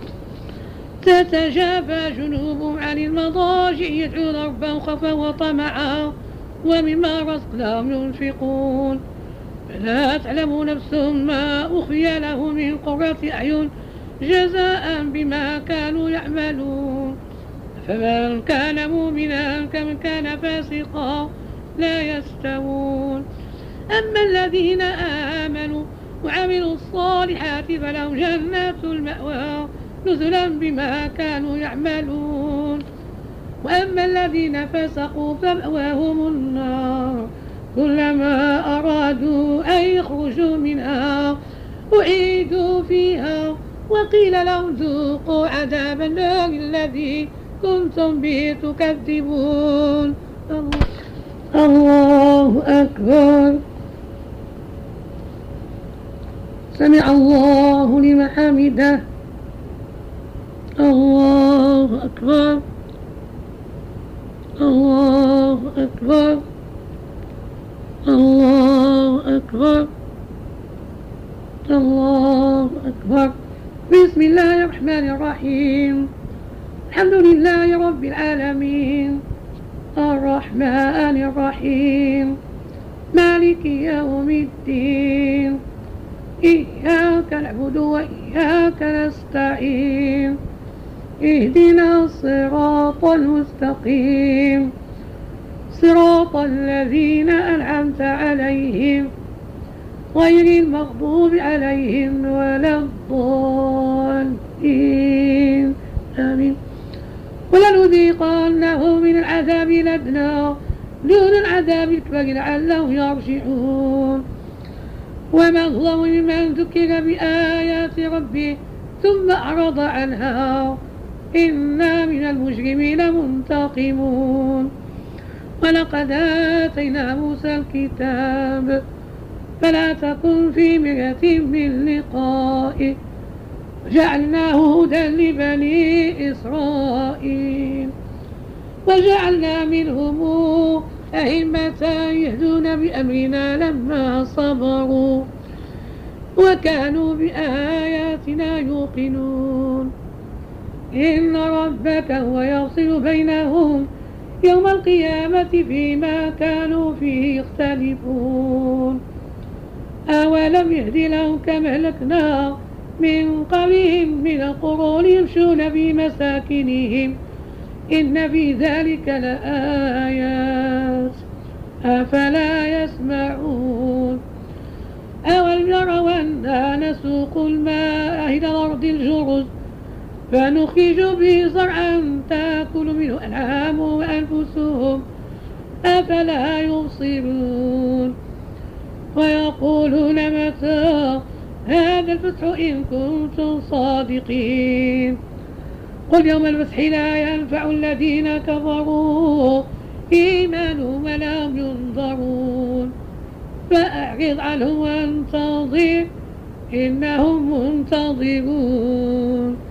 تتجافى جنوبهم عن المضاجع يدعون ربهم خوفا وطمعا ومما رزقناهم ينفقون. فلا تعلم نفس ما أخفي له من قرة أعين جزاء بما كانوا يعملون. فمن كان مؤمنا كمن كان فاسقا لا يستوون. أما الذين آمنوا وعملوا الصالحات فلهم جنات المأوى. نزلا بما كانوا يعملون. وأما الذين فسقوا فمأواهم النار. كلما أرادوا أن يخرجوا منها أعيدوا فيها. وقيل لهم ذوقوا عذاب النار الذي كنتم به تكذبون. الله أكبر. سمع الله لمن حمده. الله أكبر. الله أكبر. الله أكبر. الله أكبر. بسم الله الرحمن الرحيم. الحمد لله رب العالمين. الرحمن الرحيم. مالك يوم الدين. إياك نعبد وإياك نستعين. إهدنا الصراط المستقيم. صراط الذين أنعمت عليهم غير المغضوب عليهم ولا الضالين. آمين. ولنذيقنه من العذاب الأدنى دون العذاب الأكبر لعلهم يرجعون. وما الله ممن ذكر بآيات ربه ثم أعرض عنها. إنا من المجرمين منتقمون ولقد آتينا موسى الكتاب فلا تكن في مرية من لقائه وجعلناه هدى لبني إسرائيل وجعلنا منهم أئمة يهدون بأمرنا لما صبروا وكانوا بآياتنا يوقنون إن ربك هو يفصل بينهم يوم القيامة فيما كانوا فيه يختلفون. أولم يهد لهم كما أهلكنا من قبلهم من القرون يمشون في مساكنهم. إن في ذلك لآيات. أفلا يسمعون. أولم يروا أنا نسوق الماء إلى الأرض الجرز فنخرج به زرعا تأكل منه أنعام وأنفسهم. أفلا يبصرون. ويقولون متى هذا الفتح إن كنتم صادقين. قل يوم الفتح لا ينفع الذين كفروا. إيمانهم ولا هم ينظرون. فأعرض عنهم وانتظر. إنهم منتظرون.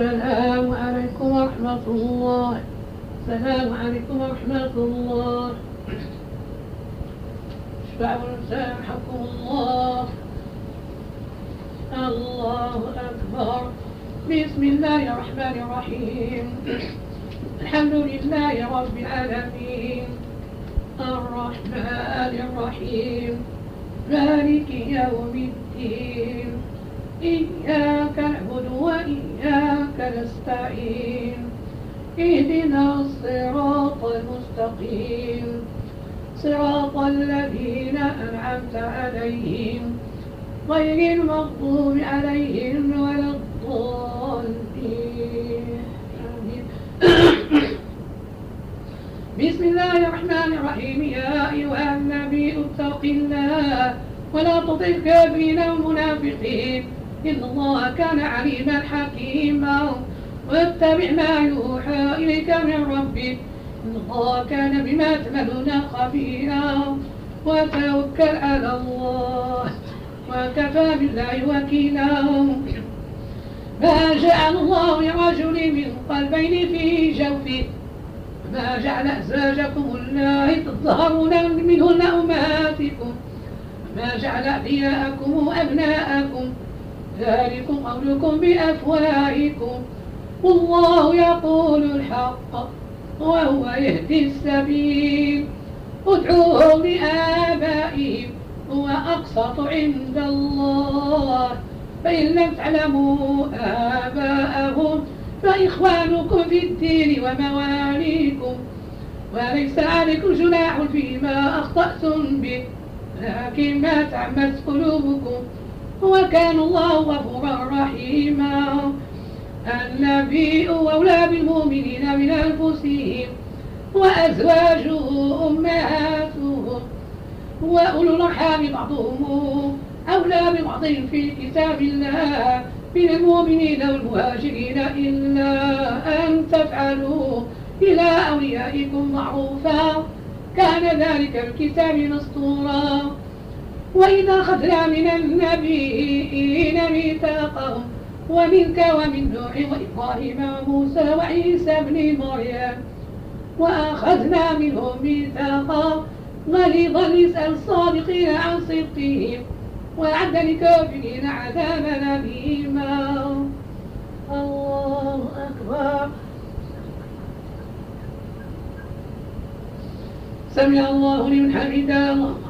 السلام عليكم ورحمة الله. السلام عليكم ورحمة الله. اشفعوا سامحكم الله. الله أكبر. بسم الله الرحمن الرحيم. الحمد لله رب العالمين. الرحمن الرحيم. مالك يوم الدين. نستعين اهدنا الصراط المستقيم. صراط الذين أنعمت عليهم. غير المغضوب عليهم ولا الضالين. بسم الله الرحمن الرحيم. يا أيها النبي اتق الله ولا تطع الكافرين والمنافقين إن الله كان عليما حكيما. واتبع ما يوحى إليك من ربك إن الله كان بما تعملون خبيرا. وتوكل على الله وكفى بالله وكيلا. ما جعل الله لرجل من قلبين في جوفه. ما جعل أزواجكم الله تظهرون منهن أمهاتكم ما جعل أبناءكم أبناءكم. ذلكم قولكم بأفواهكم. والله يقول الحق وهو يهدي السبيل. ادعوهم لآبائهم هو أقسط عند الله. فإن لم تعلموا آباءهم فإخوانكم في الدين ومواليكم. وليس عليكم جناح فيما أخطأتم به لكن ما تعمت قلوبكم. وكان الله غفورا رحيما. النبي أولى بالمؤمنين من أنفسهم وأزواجه أمهاتهم وأولو الأرحام بعضهم أولى ببعض في كتاب الله من المؤمنين والمهاجرين إلا أن تفعلوا إلى أوليائكم معروفا. كان ذلك الكتاب مسطورا وإذا أخذنا من النبيين ميثاقهم ومنك ومن نوح وإبراهيم وموسى وعيسى بن مريم. وأخذنا منهم ميثاقا غليظا لسأل الصادقين عن صدقهم. وأعد لكافرين عذابا أليما. الله أكبر. سمع الله لمن حمده.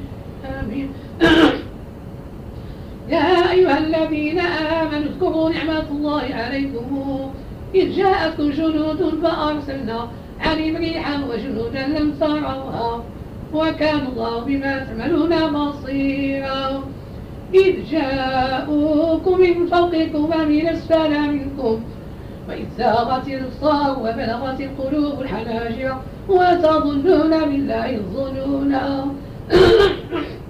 آمين يا أيها الذين آمنوا اذكروا نعمة الله عليكم. إذ جاءتكم جنود فأرسلنا عليهم ريحا وجنودا لم تروها. وكان الله بما تعملون بصيرا. إذ جاءوكم من فوقكم ومن أسفل منكم. وإذ زاغت الأبصار وبلغت القلوب الحناجر وتظنون بالله الظنون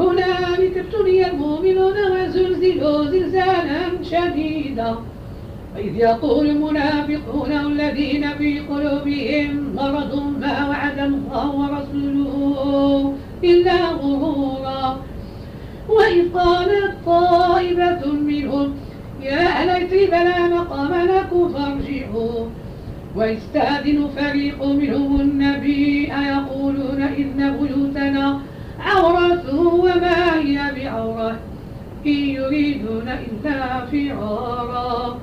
هنالك ابتلي المؤمنون وزلزلوا زلزالا شديدا. وإذ يقول المنافقون الذين في قلوبهم مرض ما وعد الله ورسوله إلا غرورا. وإذ قالت طائبة منهم يا أهل بلا مقام لكم فارجعوا. ويستأذن فريق منهم النبي أيقولون إن بيوتنا عورة وما هي بعورة إن يريدون إلا فرارا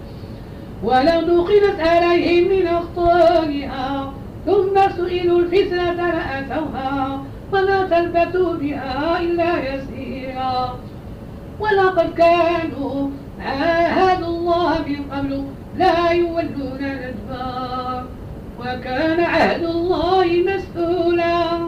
ولو دخلت عليهم من أخطارها ثم سئلوا الفتنة لأتوها وما تلبثوا بها إلا يسيرا. ولقد كانوا عاهدوا الله من قبل لا يولون الأدبار وكان عهد الله مسؤولا.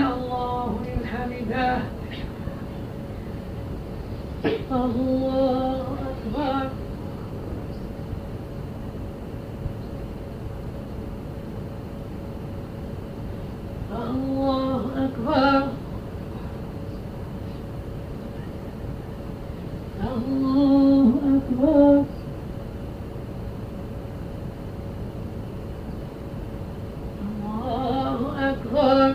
الله من حمده. الله أكبر. الله أكبر. الله أكبر. الله أكبر.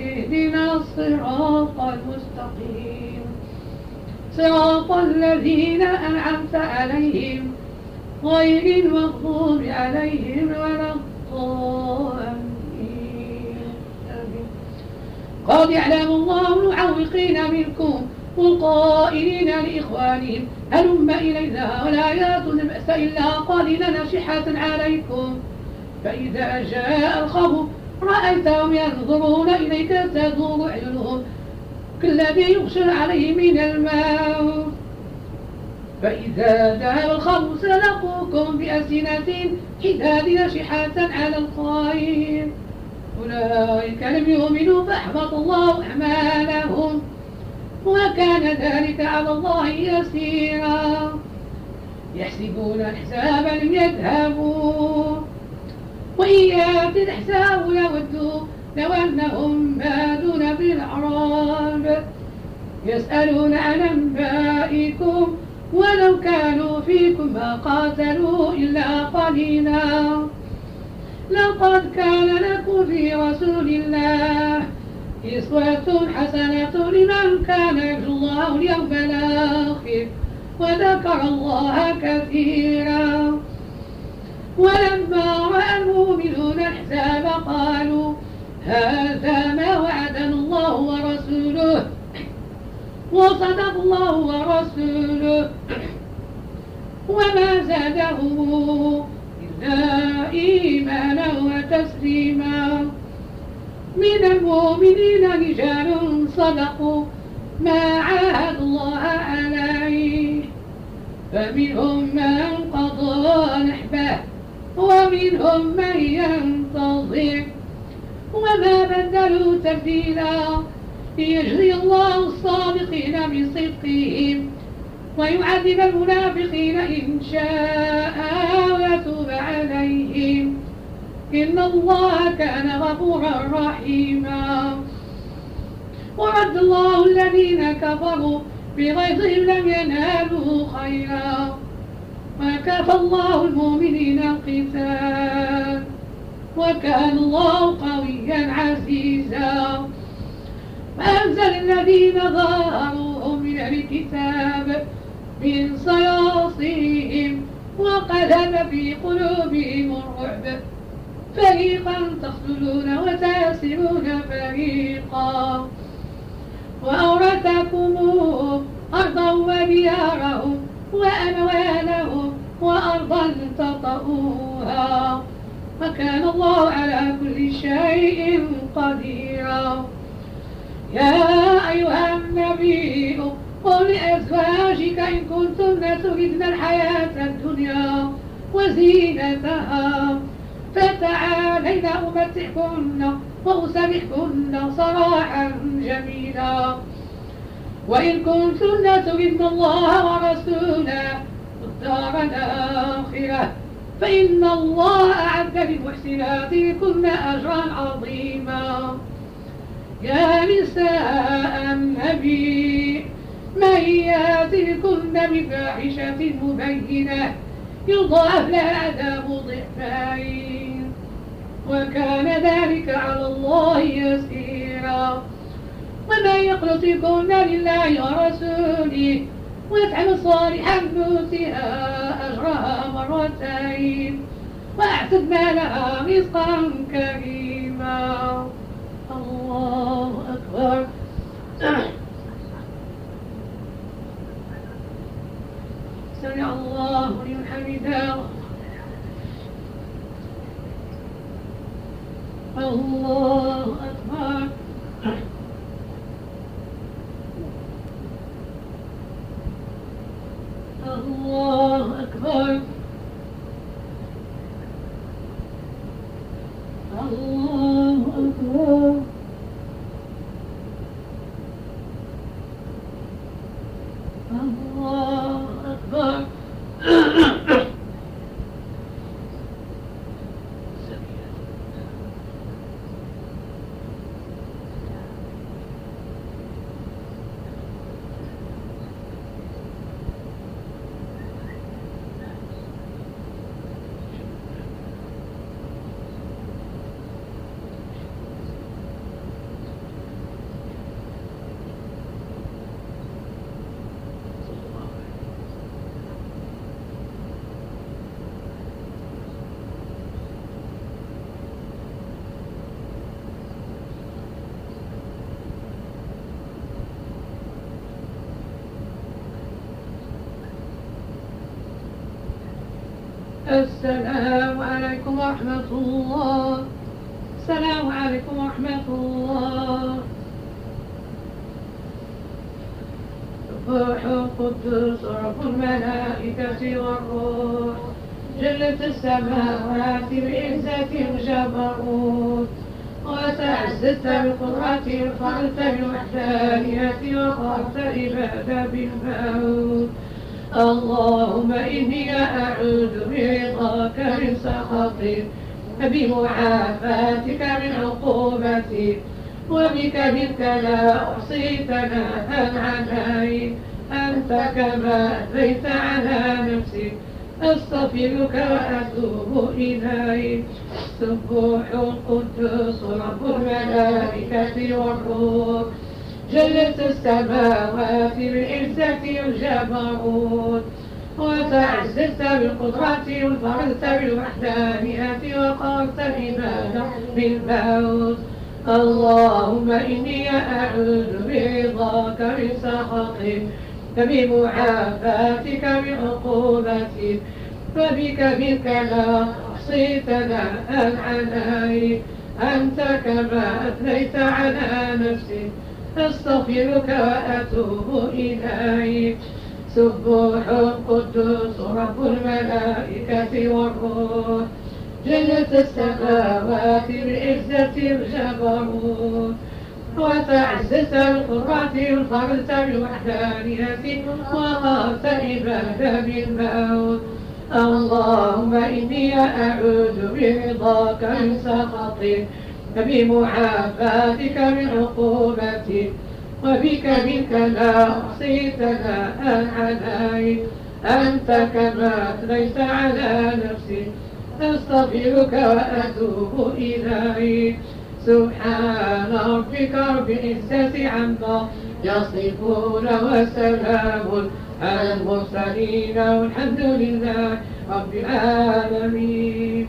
اهدنا الصراط المستقيم. صراط الذين أنعمت عليهم غير المغضوب عليهم ولا قد يعلم الله المعوقين منكم والقائلين لإخوانهم هلم إلينا ولا يأتون البأس إلا قليلا نشحة عليكم. فإذا جاء الخوف رأيتهم ينظرون إليك تدور أعينهم كالذي يغشى عليه من الموت فإذا ذهب الخوف سلقوكم بأسنة حداد نشحة على الخير. أولئك لم يؤمنوا فأحبط الله أعمالهم وكان ذلك على الله يسيرا. يحسبون الحساب لم يذهبوا. وإن يأتي الحساب يودوا لو أنهم بادون بالأعراب يسألون عن أنبائكم ولو كانوا فيكم ما قاتلوا إلا قليلا. لقد كان لكم في رسول الله إسوة حسنة لمن كان يرجو الله اليوم الآخر وذكر الله كثيرا. ولما رأى المؤمنون الحساب قالوا هذا ما وعدنا الله ورسوله. وصدق الله ورسوله. وما زادهم إلا إيمانا وتسليما. من المؤمنين رجال صدقوا ما عاهدوا الله عليه. فمنهم من قضى نحبه. ومنهم من ينتظر. وما بدلوا تبديلا. ليجزي الله الصادقين بصدقهم ويعذب المنافقين إن شاء ويتوب عليهم. إن الله كان غفورا رحيما. ورد الله الذين كفروا بغيظهم لم ينالوا خيرا. وكفى الله المؤمنين القتال. وكان الله قويا عزيزا. فأنزل الذين ظاهروهم من الكتاب من صياصيهم وقذف في قلوبهم الرعب. فريقا تقتلون وتاسرون فريقا. وأورثكم أرضا وديارهم وأموالهم وأرضا تطؤوها وكان الله على كل شيء قديرا. يا أيها النبي قل لأزواجك إن كنتن تردن الحياة الدنيا وزينتها فتعالين أمتعكن وأسرحكن صراحا جميلا. وإن كنتن تردن الله ورسوله والدار الآخرة فإن الله أعد للمحسنات كن أجرا عظيما. يا نساء النبي من ياتكن بفاحشة مبينة يضاعف لها عذاب ضعفين وكان ذلك على الله يسيرا. ومن يقنطكن لله ورسوله ويفعل صالحا نؤتها أجرها مرتين. وأعتدنا لها رزقا كريما. الله أكبر. سمع الله لمن حمده. الله أكبر. الله أكبر الله أكبر الله أكبر السلام عليكم ورحمة الله. السلام عليكم ورحمة الله. روح القدس رب الملائكة والروح. جلت السماوات بعزة الجبروت وتعززت بقدرة فعلت بالوحدانية وقرت عباد بالموت. اللهم إني أعوذ برضاك من سخطك بمعافاتك من عقوبتك وبك منك لا أحصي ثناء عليك أنت كما أثنيت على نفسك أستغفرك وأتوب إليك. سبوح القدوس رب الملائكة والروح. جلت السماوات بالعزة والجبروت وتعززت بالقدرة وانفردت بالوحدانية وقرت العبادة بالموت اللهم إني أعوذ برضاك من سخطك فبمعافاتك من عقوبتي فبك منك لا أحصي ثناء علي أنت كما أثنيت على نفسي أستغفرك وأتوب إليك. سبوح قدوس رب الملائكة والروح. جنة السماوات بعزة الجبروت. وتعزز القرة الفرد بالوحدانية وقات عبادة بالموت. اللهم إني أعوذ برضاك من سخطك. وبمعافاتك من عقوبتك وبك منك لا أحصي ثناء عليك أنت كما أثنيت على نفسي أستغفرك وأتوب إليك. سبحان ربك رب العزة عما يصفون وسلام على المرسلين والحمد لله رب العالمين.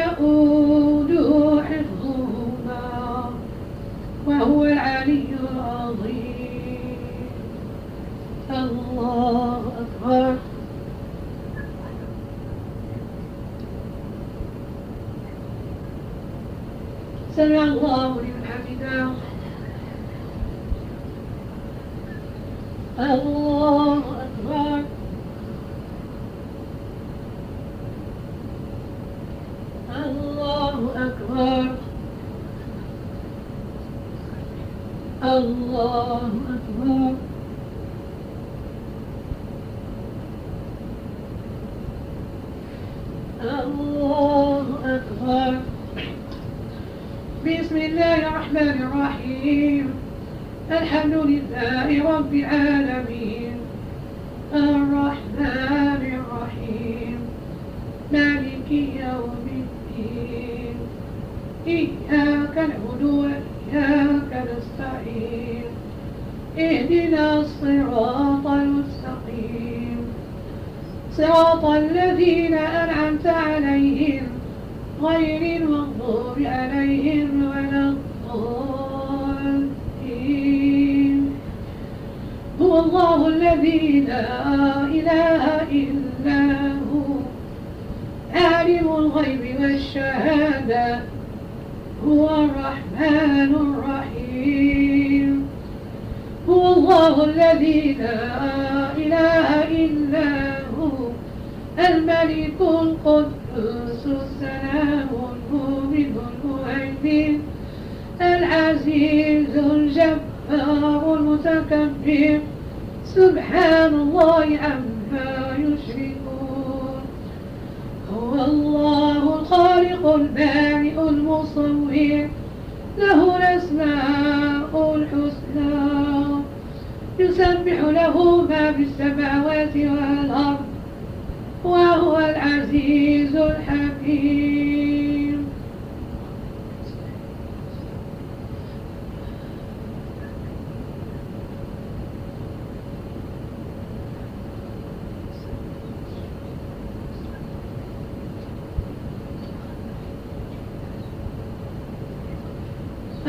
سمع الله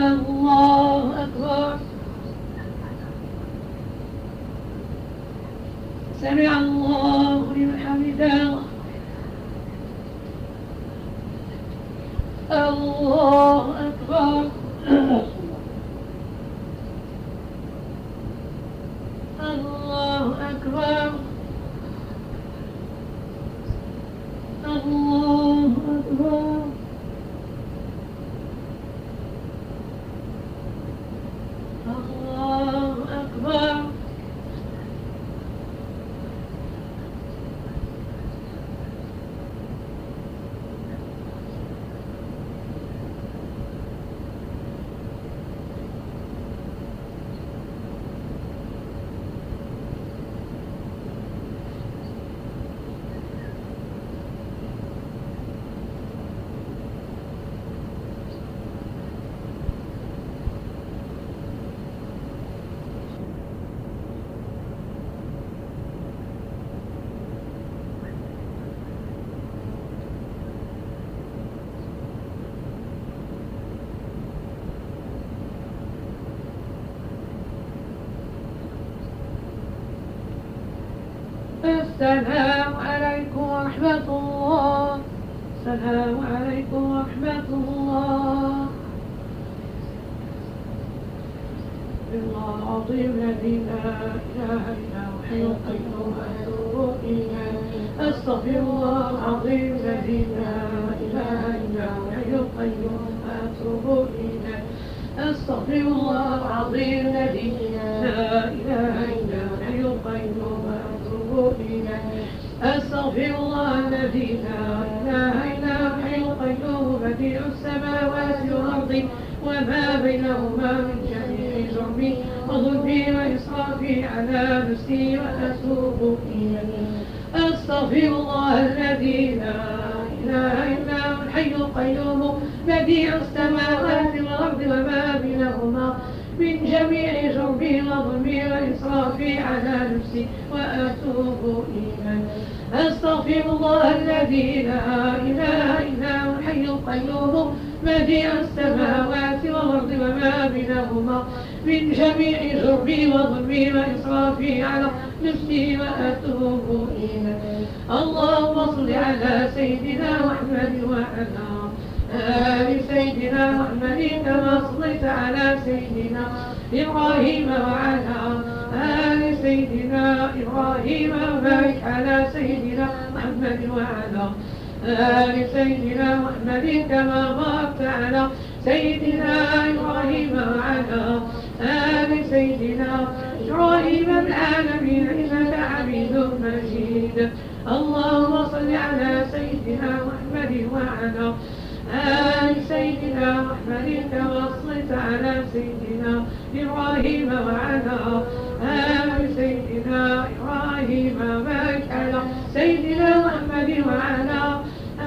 الله أكبر. سمع الله لمن حمده الله أكبر الله أكبر الله أكبر الله أكبر السلام عليكم ورحمة الله. السلام عليكم ورحمة الله. الله العظيم الذي لا إله إلا هو حي القيوم أتوب إليه أستغفر الله العظيم الذي لا إله إلا هو حي القيوم أتوب إليه أستغفر الله العظيم إلا هو الحي القيوم وما بينهما من جميع جرمي وظلمي وإسرافي على نفسي وأتوب إليه. أستغفر الله الذي لا إله إلا هو الحي القيوم. القيوم بديع السماوات والأرض وما بينهما من جميع جرمي وظلمي وإسرافي على نفسي وأتوب إليه. اللهم صل على سيدنا محمد وعلى آل سيدنا محمد كما صليت على سيدنا إبراهيم وعلى آل سيدنا إبراهيم وبارك على سيدنا محمد وعلى آل سيدنا محمد كما باركت على سيدنا إبراهيم وعلى آل سيدنا إبراهيم العالمين إنك حميد مجيد. اللهم صل على سيدنا محمد وعلى آل سيدنا محمد كما صليت على سيدنا إبراهيم وعلى آل سيدنا إبراهيم. بارك على سيدنا محمد وعلى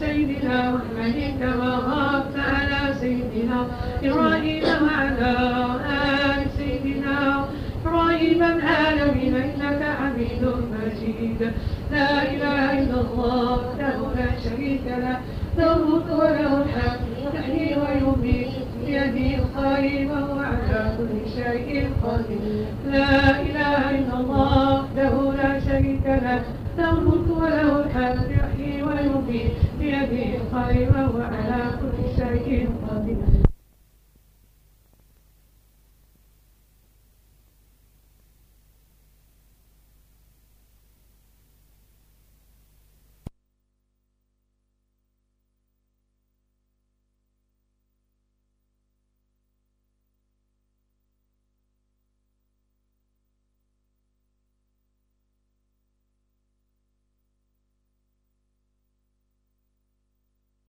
سيدنا محمد كما باركت على سيدنا إبراهيم وعلى آل سيدنا إبراهيم العالمين إنك حميد مجيد. لا إله إلا الله له لا شريك له له وله الحمد يحيي ويميت بيده الخير وهو على كل شيء قدير. لا إله إلا الله له لا شريك له له الملك وله الحمد يحيي ويميت بيده الخير وهو على كل شيء قدير.